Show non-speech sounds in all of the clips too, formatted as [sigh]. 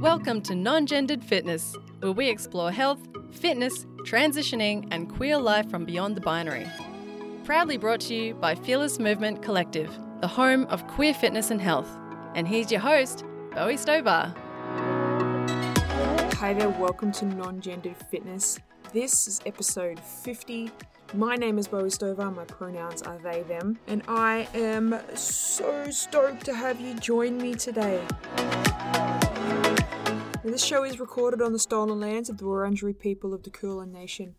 Welcome to Non Gendered Fitness, where we explore health, fitness, transitioning, and queer life from beyond the binary. Proudly brought to you by Fearless Movement Collective, the home of queer fitness and health. And here's your host, Bowie Stover. Hi there, welcome to Non Gendered Fitness. This is episode 50. My name is Bowie Stover, my pronouns are they, them, and I am so stoked to have you join me today. This show is recorded on the stolen lands of the Wurundjeri people of the Kulin Nation.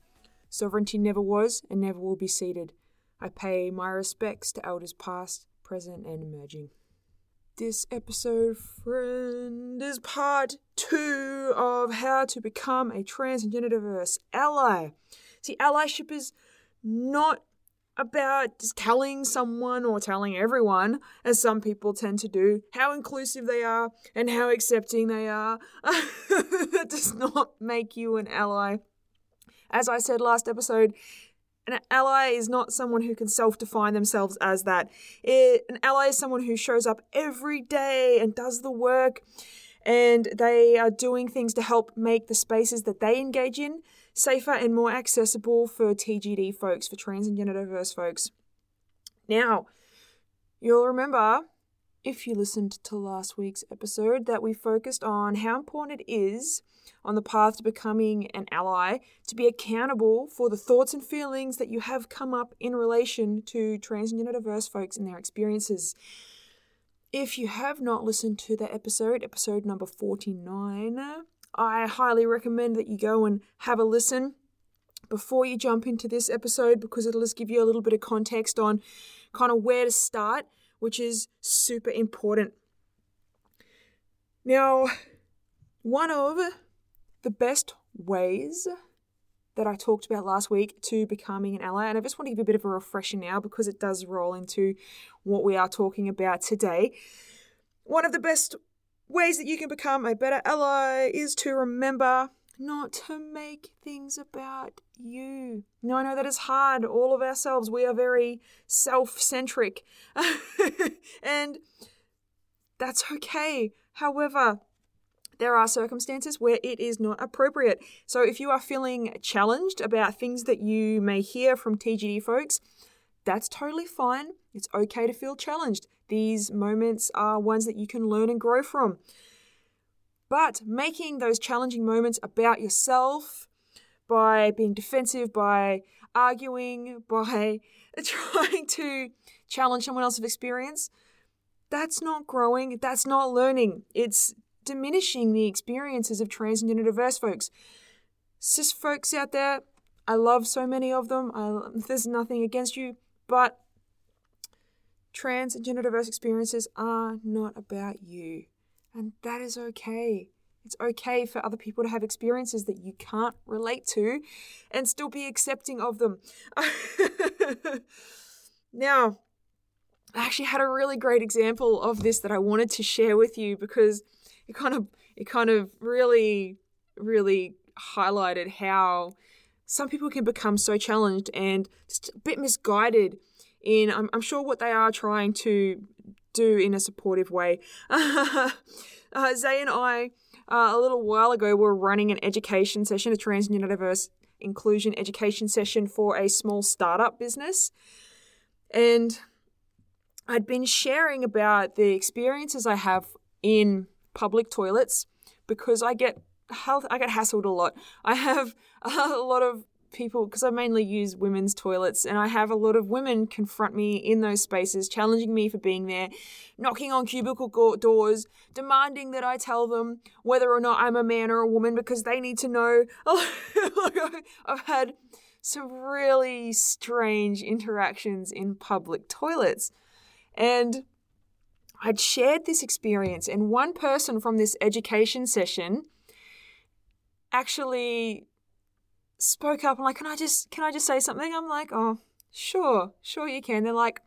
Sovereignty never was and never will be ceded. I pay my respects to elders past, present, and emerging. This episode, friend, is part two of how to become a trans and gender diverse ally. See, allyship is not about just telling someone or telling everyone, as some people tend to do, how inclusive they are and how accepting they are. [laughs] that does not make you an ally. As I said last episode, an ally is not someone who can self define themselves as that. It, an ally is someone who shows up every day and does the work, and they are doing things to help make the spaces that they engage in safer and more accessible for TGD folks, for trans and gender diverse folks. Now, you'll remember if you listened to last week's episode that we focused on how important it is on the path to becoming an ally to be accountable for the thoughts and feelings that you have come up in relation to trans and gender diverse folks and their experiences. If you have not listened to that episode, episode number 49, I highly recommend that you go and have a listen before you jump into this episode because it'll just give you a little bit of context on kind of where to start, which is super important. Now, one of the best ways that I talked about last week to becoming an ally, and I just want to give you a bit of a refresher now because it does roll into what we are talking about today. One of the best ways that you can become a better ally is to remember not to make things about you. No, I know that is hard. All of ourselves, we are very self centric. [laughs] and that's okay. However, there are circumstances where it is not appropriate. So if you are feeling challenged about things that you may hear from TGD folks, that's totally fine. It's okay to feel challenged. These moments are ones that you can learn and grow from. But making those challenging moments about yourself by being defensive, by arguing, [laughs] by [laughs] trying to challenge someone else's experience, that's not growing, that's not learning. It's diminishing the experiences of trans gender diverse folks. Cis folks out there, I love so many of them. I, there's nothing against you, but trans and gender diverse experiences are not about you. And that is okay. It's okay for other people to have experiences that you can't relate to and still be accepting of them. [laughs] now, I actually had a really great example of this that I wanted to share with you because it kind of it kind of really really highlighted how some people can become so challenged and just a bit misguided in I'm, I'm sure what they are trying to do in a supportive way. [laughs] uh, Zay and I, uh, a little while ago, were running an education session, a transgender diverse inclusion education session for a small startup business. And I'd been sharing about the experiences I have in public toilets because I get health I get hassled a lot. I have [laughs] a lot of people because I mainly use women's toilets and I have a lot of women confront me in those spaces, challenging me for being there, knocking on cubicle doors, demanding that I tell them whether or not I'm a man or a woman because they need to know. [laughs] I've had some really strange interactions in public toilets. And I'd shared this experience, and one person from this education session actually spoke up and like, can I just can I just say something? I'm like, oh, sure, sure you can. They're like,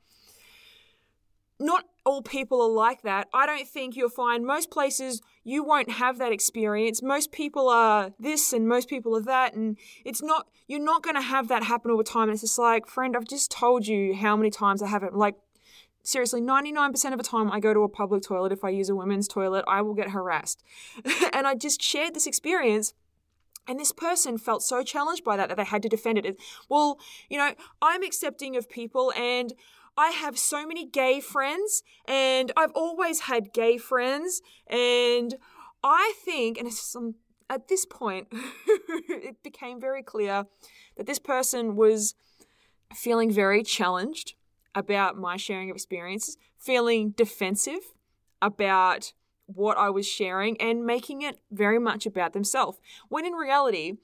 not all people are like that. I don't think you'll find most places you won't have that experience. Most people are this and most people are that, and it's not you're not going to have that happen all the time. And it's just like, friend, I've just told you how many times I haven't. Like, seriously, 99% of the time I go to a public toilet, if I use a women's toilet, I will get harassed. [laughs] and I just shared this experience. And this person felt so challenged by that that they had to defend it. Well, you know, I'm accepting of people and I have so many gay friends and I've always had gay friends. And I think, and some, at this point, [laughs] it became very clear that this person was feeling very challenged about my sharing of experiences, feeling defensive about what I was sharing, and making it very much about themselves. When in reality,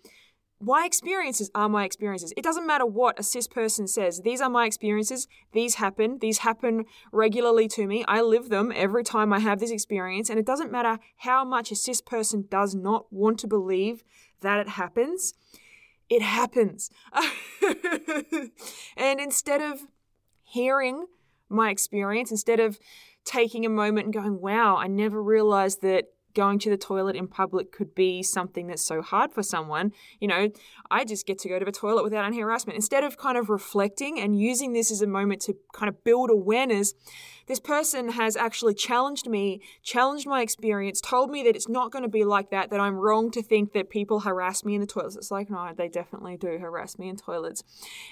my experiences are my experiences. It doesn't matter what a cis person says. These are my experiences. These happen. These happen regularly to me. I live them every time I have this experience. And it doesn't matter how much a cis person does not want to believe that it happens. It happens. [laughs] and instead of hearing my experience instead of taking a moment and going, wow, I never realized that going to the toilet in public could be something that's so hard for someone. You know, I just get to go to the toilet without any harassment. Instead of kind of reflecting and using this as a moment to kind of build awareness, this person has actually challenged me, challenged my experience, told me that it's not going to be like that, that I'm wrong to think that people harass me in the toilets. It's like, no, they definitely do harass me in toilets.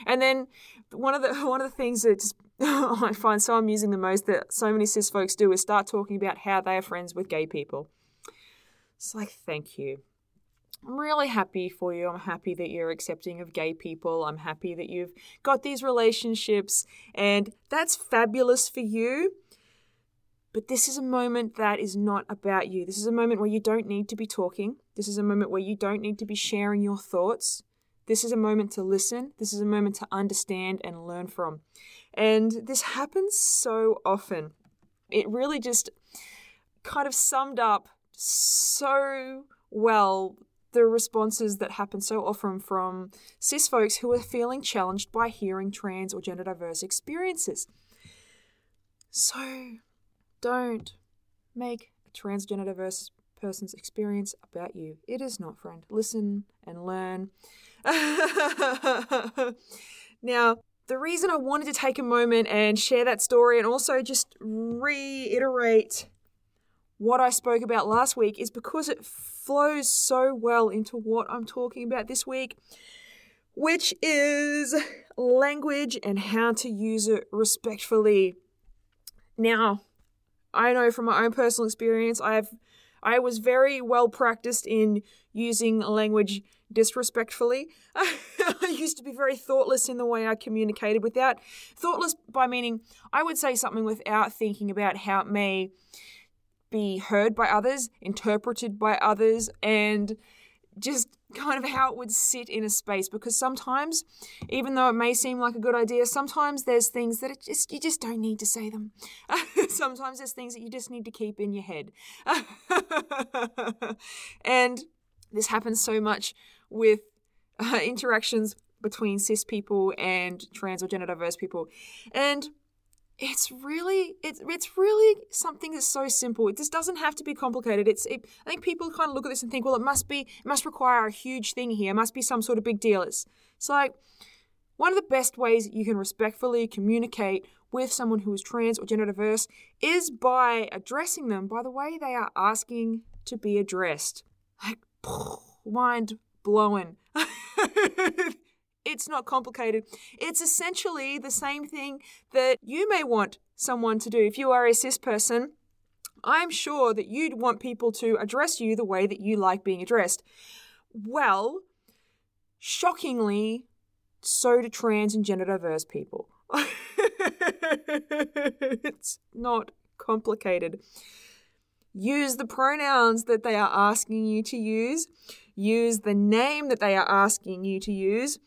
And then one of the [laughs] one of the things that just [laughs] I find so amusing the most that so many cis folks do is start talking about how they are friends with gay people. It's like, thank you. I'm really happy for you. I'm happy that you're accepting of gay people. I'm happy that you've got these relationships, and that's fabulous for you. But this is a moment that is not about you. This is a moment where you don't need to be talking. This is a moment where you don't need to be sharing your thoughts. This is a moment to listen. This is a moment to understand and learn from. And this happens so often. It really just kind of summed up so well the responses that happen so often from cis folks who are feeling challenged by hearing trans or gender diverse experiences. So don't make a transgender diverse person's experience about you. It is not, friend. Listen and learn. [laughs] now, the reason I wanted to take a moment and share that story and also just reiterate what I spoke about last week is because it flows so well into what I'm talking about this week, which is language and how to use it respectfully. Now, I know from my own personal experience, I've I was very well practiced in using language disrespectfully. [laughs] I used to be very thoughtless in the way I communicated without thoughtless by meaning I would say something without thinking about how it may be heard by others, interpreted by others, and just kind of how it would sit in a space because sometimes even though it may seem like a good idea sometimes there's things that just you just don't need to say them. [laughs] Sometimes there's things that you just need to keep in your head. [laughs] And this happens so much with uh, interactions between cis people and trans or gender diverse people. And it's really it's it's really something that's so simple. It just doesn't have to be complicated. It's it, I think people kind of look at this and think, well, it must be it must require a huge thing here. It must be some sort of big deal. It's, it's like one of the best ways you can respectfully communicate with someone who is trans or gender diverse is by addressing them by the way they are asking to be addressed. Like [sighs] mind blowing. [laughs] It's not complicated. It's essentially the same thing that you may want someone to do. If you are a cis person, I'm sure that you'd want people to address you the way that you like being addressed. Well, shockingly, so do trans and gender diverse people. [laughs] it's not complicated. Use the pronouns that they are asking you to use. Use the name that they are asking you to use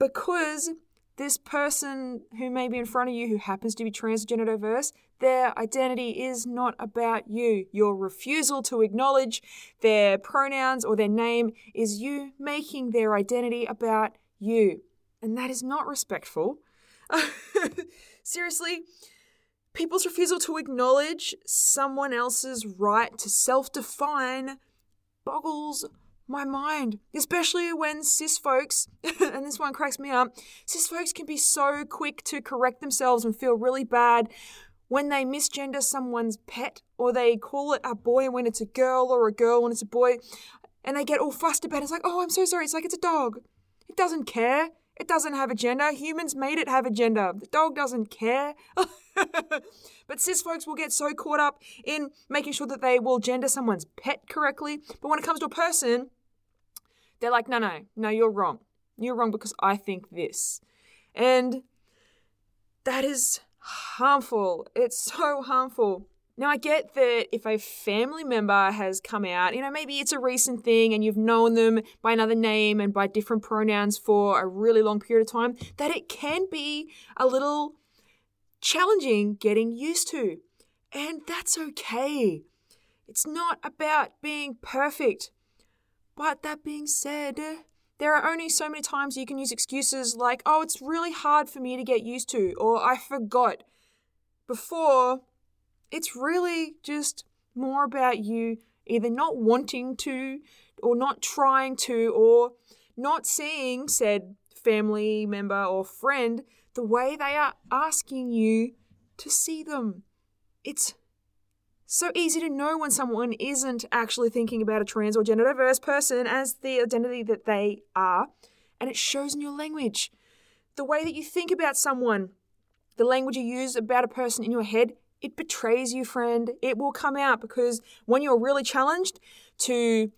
because this person who may be in front of you who happens to be transgender diverse, their identity is not about you. Your refusal to acknowledge their pronouns or their name is you making their identity about you. And that is not respectful. [laughs] Seriously, people's refusal to acknowledge someone else's right to self define boggles my mind, especially when cis folks, [laughs] and this one cracks me up, cis folks can be so quick to correct themselves and feel really bad when they misgender someone's pet or they call it a boy when it's a girl or a girl when it's a boy and they get all fussed about it. It's like, oh, I'm so sorry. It's like it's a dog. It doesn't care. It doesn't have a gender. Humans made it have a gender. The dog doesn't care. [laughs] but cis folks will get so caught up in making sure that they will gender someone's pet correctly. But when it comes to a person, they're like, no, no, no, you're wrong. You're wrong because I think this. And that is harmful. It's [laughs] so harmful. Now, I get that if a family member has come out, you know, maybe it's a recent thing and you've known them by another name and by different pronouns for a really long period of time, that it can be a little challenging getting used to. And that's okay. It's not about being perfect. But that being said, there are only so many times you can use excuses like, oh, it's really hard for me to get used to, or I forgot. Before it's really just more about you either not wanting to, or not trying to, or not seeing said family member or friend the way they are asking you to see them. It's so easy to know when someone isn't actually thinking about a trans or gender diverse person as the identity that they are, and it shows in your language. The way that you think about someone, the language you use about a person in your head it betrays you, friend. It will come out because when you're really challenged to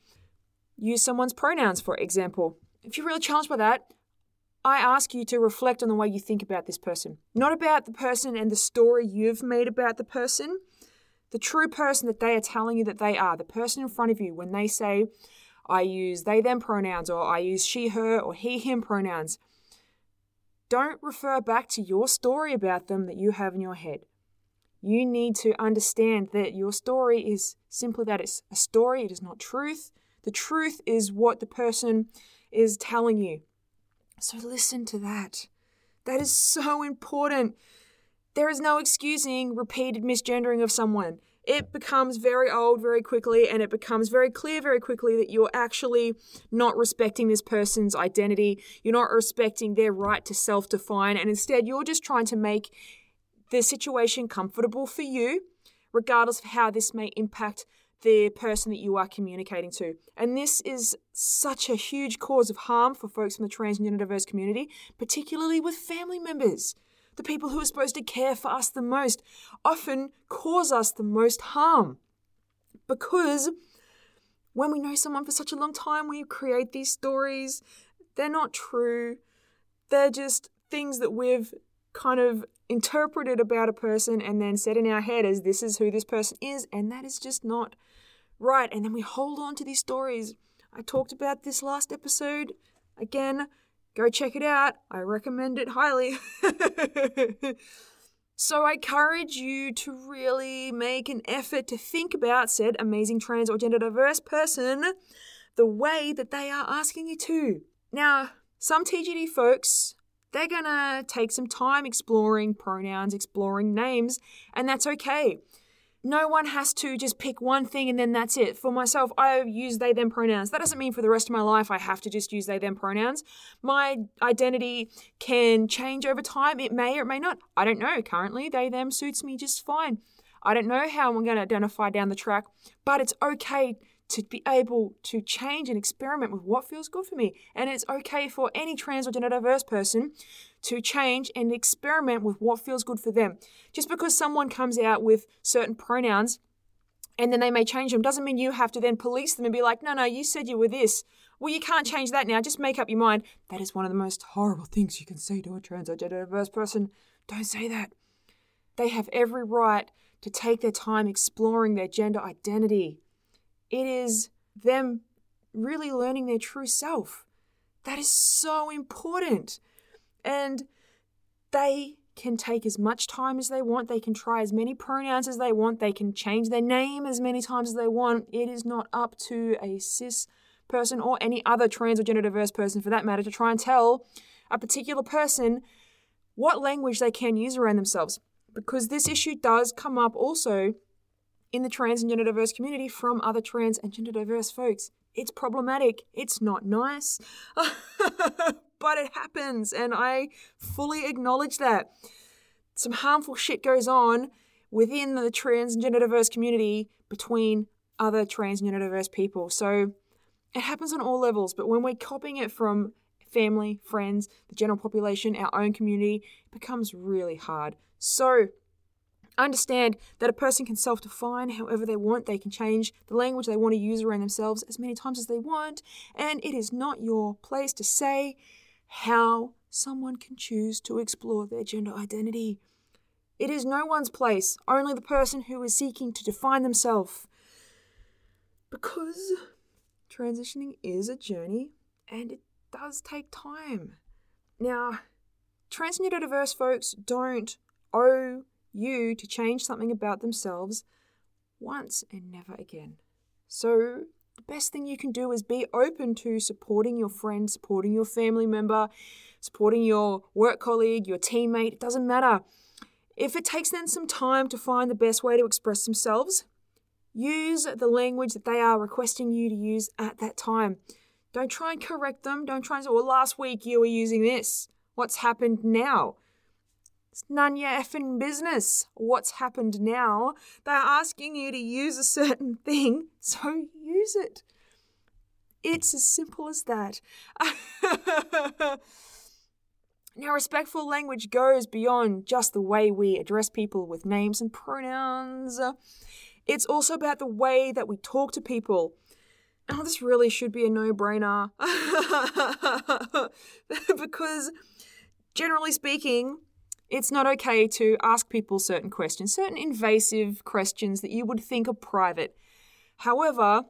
use someone's pronouns, for example, if you're really challenged by that, I ask you to reflect on the way you think about this person, not about the person and the story you've made about the person, the true person that they are telling you that they are, the person in front of you when they say, I use they them pronouns or I use she her or he him pronouns. Don't refer back to your story about them that you have in your head you need to understand that your story is simply that it's a story, it is not truth. The truth is what the person is telling you. So listen to that. That is so important. There is no excusing repeated misgendering of someone. It becomes very old very quickly, and it becomes very clear very quickly that you're actually not respecting this person's identity. You're not respecting their right to self define, and instead, you're just trying to make the situation comfortable for you, regardless of how this may impact the person that you are communicating to. And this is such a huge cause of harm for folks from the transgender diverse community, particularly with family members. The people who are supposed to care for us the most often cause us the most harm. Because when we know someone for such a long time, we create these stories. They're not true. They're just things that we've kind of interpreted about a person and then said in our head as this is who this person is, and that is just not right. And then we hold on to these stories. I talked about this last episode. Again, go check it out. I recommend it highly. [laughs] so I encourage you to really make an effort to think about said amazing trans or gender diverse person the way that they are asking you to. Now, some TGD folks they're to take some time exploring pronouns, exploring names, and that's okay. No one has to just pick one thing and then that's it. For myself, I use they them pronouns. That doesn't mean for the rest of my life I have to just use they them pronouns. My identity can change over time. It may or it may not. I don't know. Currently, they them suits me just fine. I don't know how I'm going to identify down the track, but it's okay to be able to change and experiment with what feels good for me. And it's okay for any trans or gender diverse person to change and experiment with what feels good for them. Just because someone comes out with certain pronouns and then they may change them doesn't mean you have to then police them and be like, no, no, you said you were this. Well, you can't change that now. Just make up your mind. That is one of the most horrible things you can say to a trans or gender diverse person. Don't say that. They have every right to take their time exploring their gender identity. It is them really learning their true self. That is so important. And they can take as much time as they want. They can try as many pronouns as they want. They can change their name as many times as they want. It is not up to a cis person or any other trans or gender diverse person for that matter to try and tell a particular person what language they can use around themselves. Because this issue does come up also in the trans and gender diverse community from other trans and gender diverse folks. It's problematic. It's not nice. [laughs] but it happens, and I fully acknowledge that. Some harmful shit goes on within the trans and gender diverse community between other trans and gender diverse people. So it happens on all levels, but when we're copying it from family, friends, the general population, our own community, it becomes really hard. So understand that a person can self define however they want. They can change the language they want to use around themselves as many times as they want. And it is not your place to say how someone can choose to explore their gender identity. It is no one's place, only the person who is seeking to define themselves. Because transitioning is a journey and it does take time. Now, trans and diverse folks don't owe you to change something about themselves once and never again. So, the best thing you can do is be open to supporting your friend, supporting your family member, supporting your work colleague, your teammate. It doesn't matter. If it takes them some time to find the best way to express themselves, use the language that they are requesting you to use at that time. Don't try and correct them. Don't try and say, well, last week you were using this. What's happened now? It's none your effing business what's happened now. They're asking you to use a certain [laughs] thing, so use it. It's as simple as that. [laughs] now, respectful language goes beyond just the way we address people with names and pronouns. It's also about the way that we talk to people. Oh, this really should be a no brainer. [laughs] because, generally speaking, it's not okay to ask people certain questions, certain invasive questions that you would think are private. However,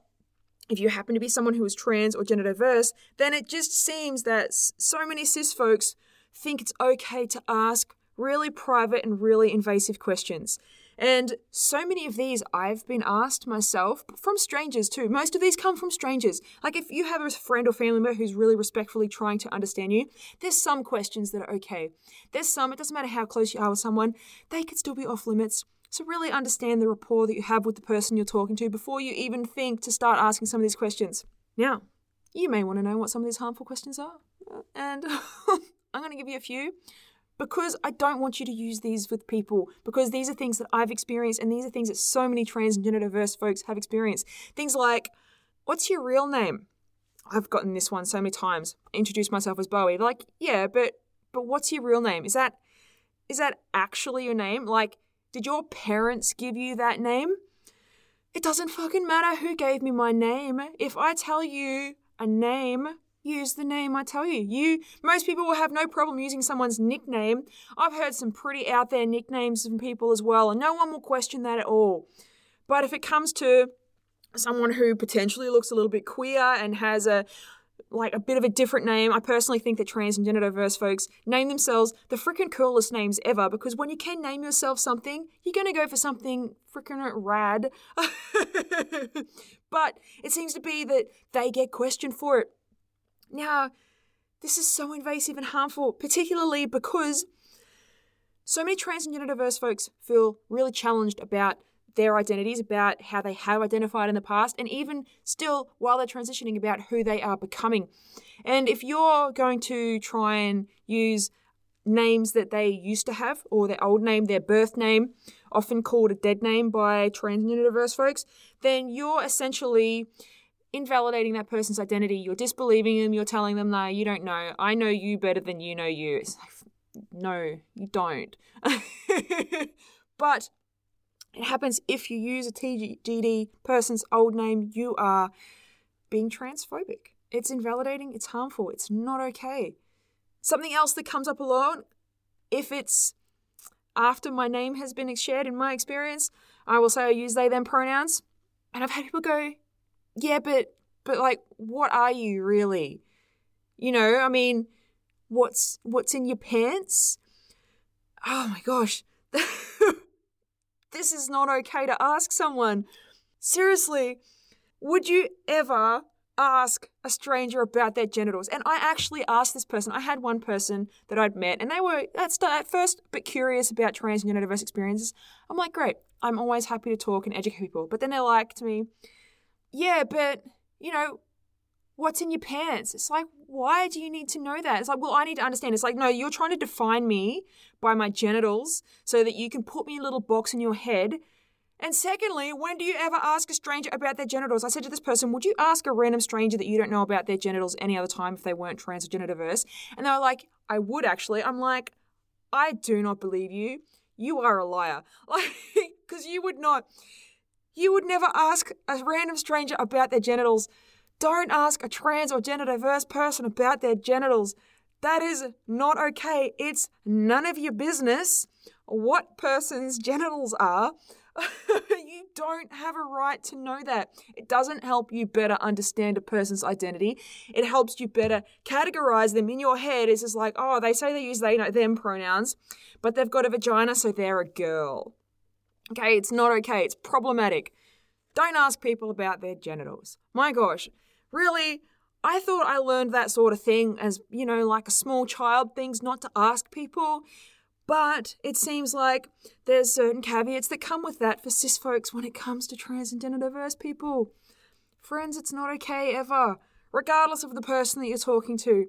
if you happen to be someone who is trans or gender diverse, then it just seems that so many cis folks think it's okay to ask really private and really invasive questions. And so many of these I've been asked myself from strangers too. Most of these come from strangers. Like if you have a friend or family member who's really respectfully trying to understand you, there's some questions that are okay. There's some, it doesn't matter how close you are with someone, they could still be off limits. So really understand the rapport that you have with the person you're talking to before you even think to start asking some of these questions. Now, you may want to know what some of these harmful questions are. And [laughs] I'm going to give you a few because I don't want you to use these with people because these are things that I've experienced and these are things that so many trans and gender diverse folks have experienced. Things like, what's your real name? I've gotten this one so many times. Introduce myself as Bowie. like, yeah, but but what's your real name? Is that is that actually your name? Like, did your parents give you that name? It doesn't fucking matter who gave me my name. If I tell you a name use the name I tell you. You most people will have no problem using someone's nickname. I've heard some pretty out there nicknames from people as well, and no one will question that at all. But if it comes to someone who potentially looks a little bit queer and has a like a bit of a different name. I personally think that trans and gender diverse folks name themselves the freaking coolest names ever because when you can name yourself something, you're going to go for something freaking rad. [laughs] but it seems to be that they get questioned for it. Now, this is so invasive and harmful, particularly because so many trans and gender diverse folks feel really challenged about their identities, about how they have identified in the past, and even still while they're transitioning about who they are becoming. And if you're going to try and use names that they used to have, or their old name, their birth name, often called a dead name by trans and gender diverse folks, then you're essentially invalidating that person's identity. You're disbelieving them. You're telling them, no, you don't know. I know you better than you know you. It's like, no, you don't. [laughs] but it happens if you use a TGD person's old name, you are being transphobic. It's invalidating, it's harmful, it's not okay. Something else that comes up a lot, if it's after my name has been shared in my experience, I will say I use they them pronouns. And I've had people go, yeah, but but like what are you really? You know, I mean, what's what's in your pants? Oh my gosh. [laughs] this is not okay to ask someone. Seriously, would you ever ask a stranger about their genitals. And I actually asked this person. I had one person that I'd met, and they were at, at first a bit curious about trans and diverse experiences. I'm like, great. I'm always happy to talk and educate people. But then they're like to me, yeah, but you know, what's in your pants? It's like, why do you need to know that? It's like, well, I need to understand. It's like, no, you're trying to define me by my genitals so that you can put me in a little box in your head. And secondly, when do you ever ask a stranger about their genitals? I said to this person, would you ask a random stranger that you don't know about their genitals any other time if they weren't trans or gender diverse? And they were like, I would actually. I'm like, I do not believe you. You are a liar. [laughs] Like, because you would not, you would never ask a random stranger about their genitals don't ask a trans or gender diverse person about their genitals. That is not okay. It's none of your business what person's [laughs] genitals are. [laughs] you don't have a right to know that. It doesn't help you better understand a person's identity. It helps you better categorize them in your head. It's just like, oh, they say they use they, know them pronouns, but they've got a vagina, so they're a girl. Okay, it's not okay. It's problematic. Don't ask people about their genitals. My gosh, Really, I thought I learned that sort of thing as, you know, like a small child, things not to ask people. But it seems like there's certain caveats that come with that for cis folks when it comes to trans and gender diverse people. Friends, it's not okay ever, regardless of the person that you're talking to.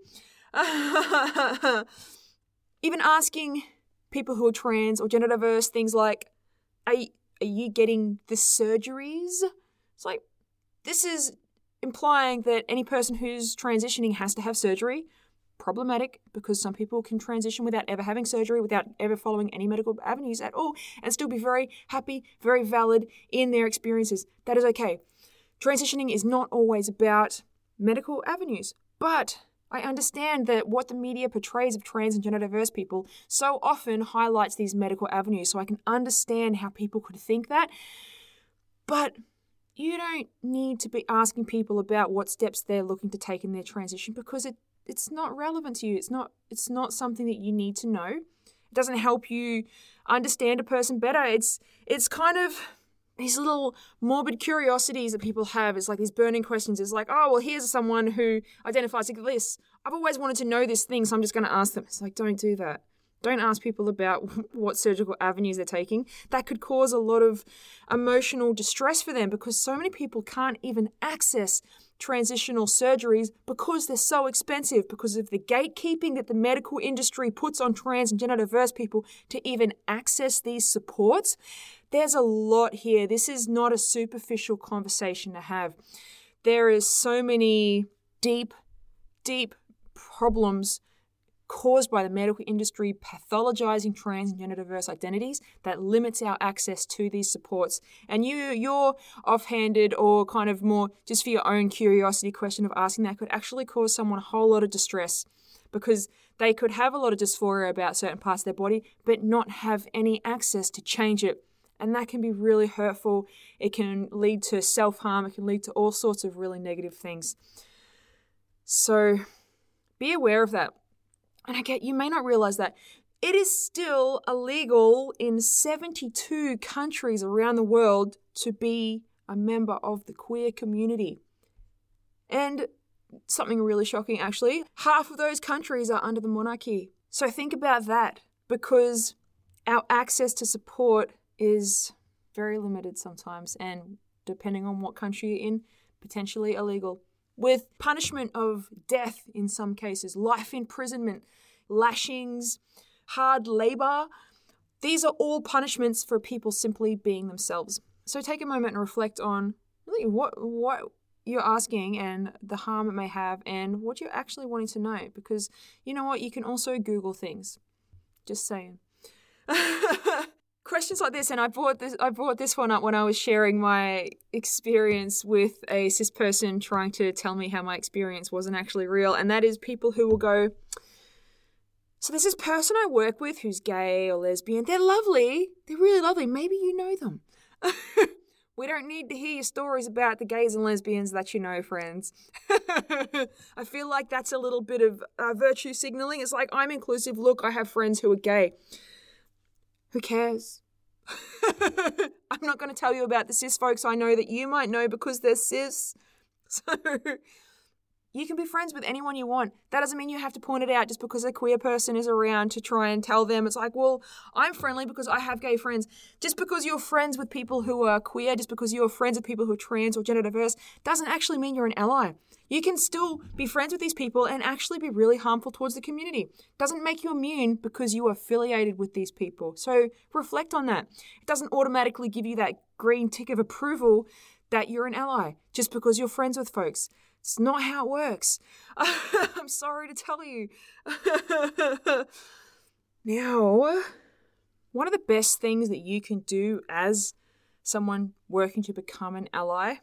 [laughs] Even asking people who are trans or gender diverse things like, are, are you getting the surgeries? It's like, this is implying that any person who's transitioning has to have surgery. Problematic because some people can transition without ever having surgery, without ever following any medical avenues at all, and still be very happy, very valid in their experiences. That is okay. Transitioning is not always about medical avenues, but I understand that what the media portrays of trans and gender diverse people so often highlights these medical avenues, so I can understand how people could think that. But you don't need to be asking people about what steps they're looking to take in their transition because it it's not relevant to you. It's not it's not something that you need to know. It doesn't help you understand a person better. It's it's kind of these little morbid curiosities that people have. It's like these burning questions. It's like, oh well, here's someone who identifies like this. I've always wanted to know this thing, so I'm just going to ask them. It's like, don't do that. Don't ask people about [laughs] what surgical avenues they're taking. That could cause a lot of emotional distress for them because so many people can't even access transitional surgeries because they're so expensive, because of the gatekeeping that the medical industry puts on trans and gender diverse people to even access these supports. There's a lot here. This is not a superficial conversation to have. There is so many deep, deep problems caused by the medical industry pathologizing trans and gender diverse identities that limits our access to these supports. And you, your offhanded or kind of more just for your own curiosity question of asking that could actually cause someone a whole lot of distress because they could have a lot of dysphoria about certain parts of their body but not have any access to change it. And that can be really hurtful. It can lead to self harm. It can lead to all sorts of really negative things. So be aware of that. And I get you may not realize that it is still illegal in 72 countries around the world to be a member of the queer community. And something really shocking actually, half of those countries are under the monarchy. So think about that because our access to support is very limited sometimes and depending on what country you're in, potentially illegal with punishment of death in some cases, life imprisonment, lashings, hard labor. These are all punishments for people simply being themselves. So take a moment and reflect on really what what you're asking and the harm it may have and what you're actually wanting to know because you know what you can also google things just saying [laughs] questions like this, and I brought this I brought this one up when I was sharing my experience with a cis person trying to tell me how my experience wasn't actually real, and that is people who will go. So there's this person I work with who's gay or lesbian. They're lovely. They're really lovely. Maybe you know them. [laughs] we don't need to hear your stories about the gays and lesbians that you know, friends. [laughs] I feel like that's a little bit of uh, virtue signaling. It's like, I'm inclusive. Look, I have friends who are gay. Who cares? [laughs] I'm not going to tell you about the cis folks I know that you might know because they're cis. [laughs] So you can be friends with anyone you want. That doesn't mean you have to point it out just because a queer person is around to try and tell them. It's like, well, I'm friendly because I have gay friends. Just because you're friends with people who are queer, just because you're friends with people who are trans or gender diverse, doesn't actually mean you're an ally. You can still be friends with these people and actually be really harmful towards the community. Doesn't make you immune because you are affiliated with these people. So reflect on that. It doesn't automatically give you that green tick of approval that you're an ally just because you're friends with folks. It's not how it works. [laughs] I'm sorry to tell you. [laughs] now, one of the best things that you can do as someone working to become an ally,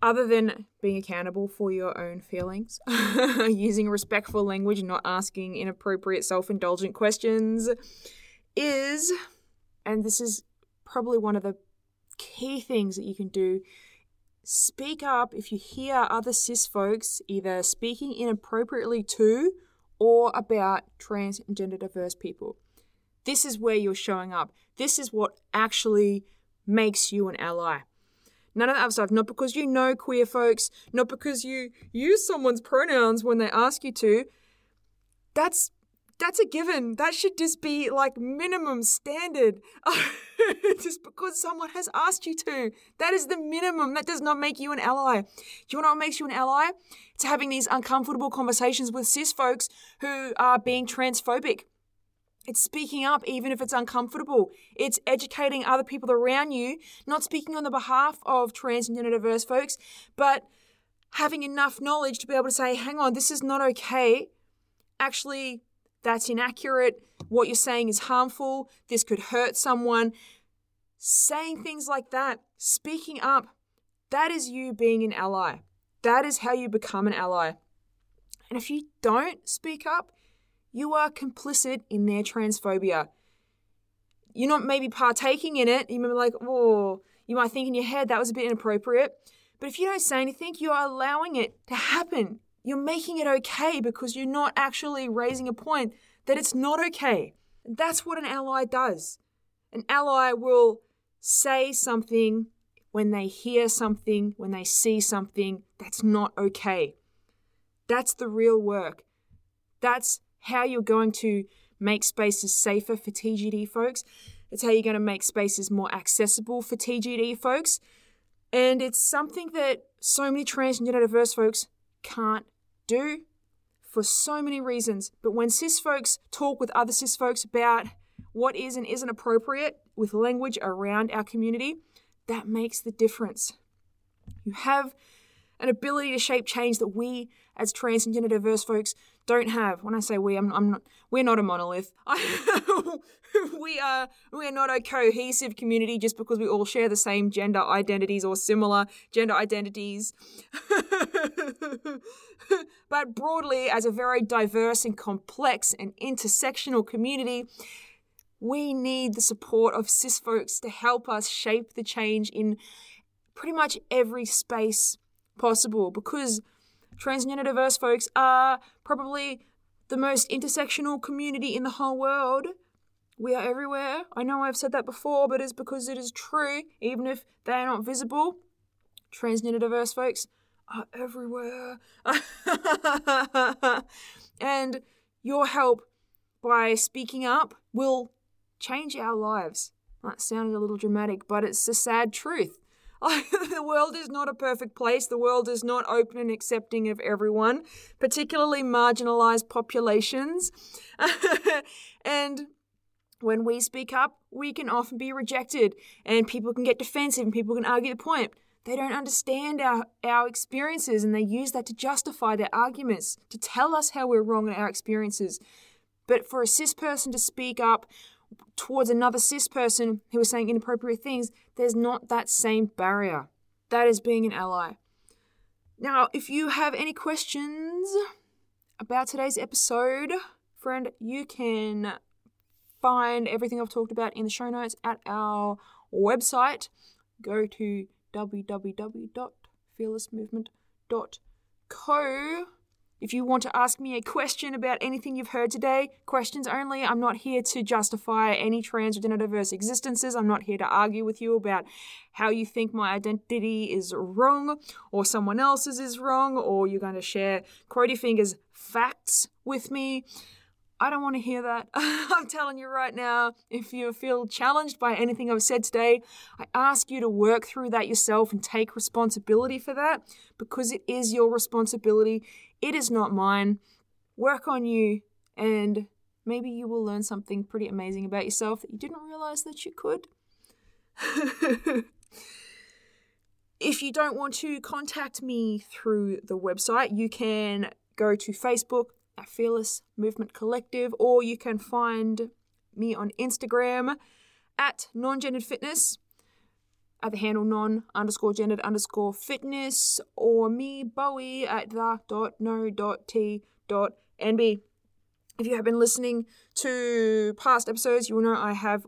other than being accountable for your own feelings, [laughs] using respectful language not asking inappropriate self indulgent questions, is, and this is probably one of the key things that you can do speak up if you hear other cis folks either speaking inappropriately to or about trans and gender diverse people. This is where you're showing up. This is what actually makes you an ally. None of that other stuff. Not because you know queer folks, not because you use someone's pronouns when they ask you to. That's that's a given. That should just be like minimum standard. [laughs] just because someone has asked you to. That is the minimum. That does not make you an ally. Do you know what makes you an ally? It's having these uncomfortable conversations with cis folks who are being transphobic. It's speaking up even if it's uncomfortable. It's educating other people around you, not speaking on the behalf of trans and gender diverse folks, but having enough knowledge to be able to say, hang on, this is not okay. Actually, that's inaccurate. What you're saying is harmful. This could hurt someone. Saying things like that, speaking up, that is you being an ally. That is how you become an ally. And if you don't speak up, you are complicit in their transphobia. You're not maybe partaking in it. You might be like, oh, you might think in your head that was a bit inappropriate. But if you don't say anything, you are allowing it to happen. You're making it okay because you're not actually raising a point that it's not okay. That's what an ally does. An ally will say something when they hear something, when they see something that's not okay. That's the real work. That's how you're going to make spaces safer for TGD folks. It's how you're going to make spaces more accessible for TGD folks. And it's something that so many transgender diverse folks can't do for so many reasons. But when cis folks talk with other cis folks about what is and isn't appropriate with language around our community, that makes the difference. You have an ability to shape change that we as trans and gender diverse folks don't have. When I say we, I'm, I'm not. We're not a monolith. [laughs] we are. We are not a cohesive community just because we all share the same gender identities or similar gender identities. [laughs] but broadly, as a very diverse and complex and intersectional community, we need the support of cis folks to help us shape the change in pretty much every space possible because transgender diverse folks are probably the most intersectional community in the whole world. We are everywhere. I know I've said that before, but it's because it is true, even if they are not visible. Transgender diverse folks are everywhere. [laughs] and your help by speaking up will change our lives. That sounded a little dramatic, but it's the sad truth. [laughs] the world is not a perfect place. The world is not open and accepting of everyone, particularly marginalized populations. [laughs] and when we speak up, we can often be rejected, and people can get defensive and people can argue the point. They don't understand our, our experiences and they use that to justify their arguments, to tell us how we're wrong in our experiences. But for a cis person to speak up towards another cis person who is saying inappropriate things, there's not that same barrier. That is being an ally. Now, if you have any questions about today's episode, friend, you can find everything I've talked about in the show notes at our website. Go to www.fearlessmovement.co If you want to ask me a question about anything you've heard today, questions only. I'm not here to justify any trans or gender diverse existences. I'm not here to argue with you about how you think my identity is wrong or someone else's is wrong or you're going to share Quotey Fingers facts with me. I don't want to hear that. [laughs] I'm telling you right now, if you feel challenged by anything I've said today, I ask you to work through that yourself and take responsibility for that because it is your responsibility. It is not mine. Work on you, and maybe you will learn something pretty amazing about yourself that you didn't realize that you could. [laughs] if you don't want to contact me through the website, you can go to Facebook Fearless Movement Collective, or you can find me on Instagram at non-gendered fitness at the handle non underscore gendered underscore fitness or me Bowie at the dot no dot t dot nb. If you have been listening to past episodes, you will know I have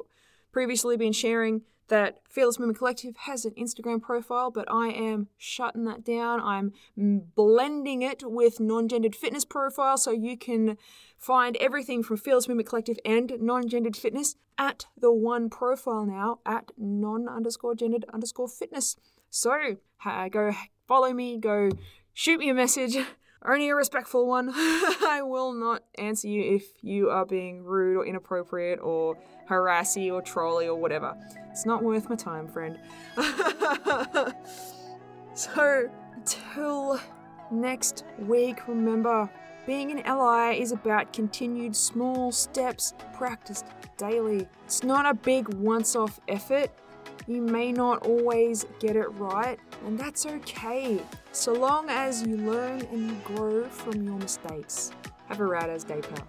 previously been sharing that Fearless Movement Collective has an Instagram profile, but I am shutting that down. I'm blending it with non gendered fitness profile so you can find everything from Fearless Movement Collective and non gendered fitness at the one profile now at non underscore gendered underscore fitness. So uh, go follow me, go shoot me a message. Only a respectful one. [laughs] I will not answer you if you are being rude or inappropriate or harassy or trolly or whatever. It's not worth my time, friend. [laughs] so, until next week, remember being an ally is about continued small steps practiced daily. It's not a big once off effort. You may not always get it right, and that's okay, so long as you learn and you grow from your mistakes. Have a rad as day, pal.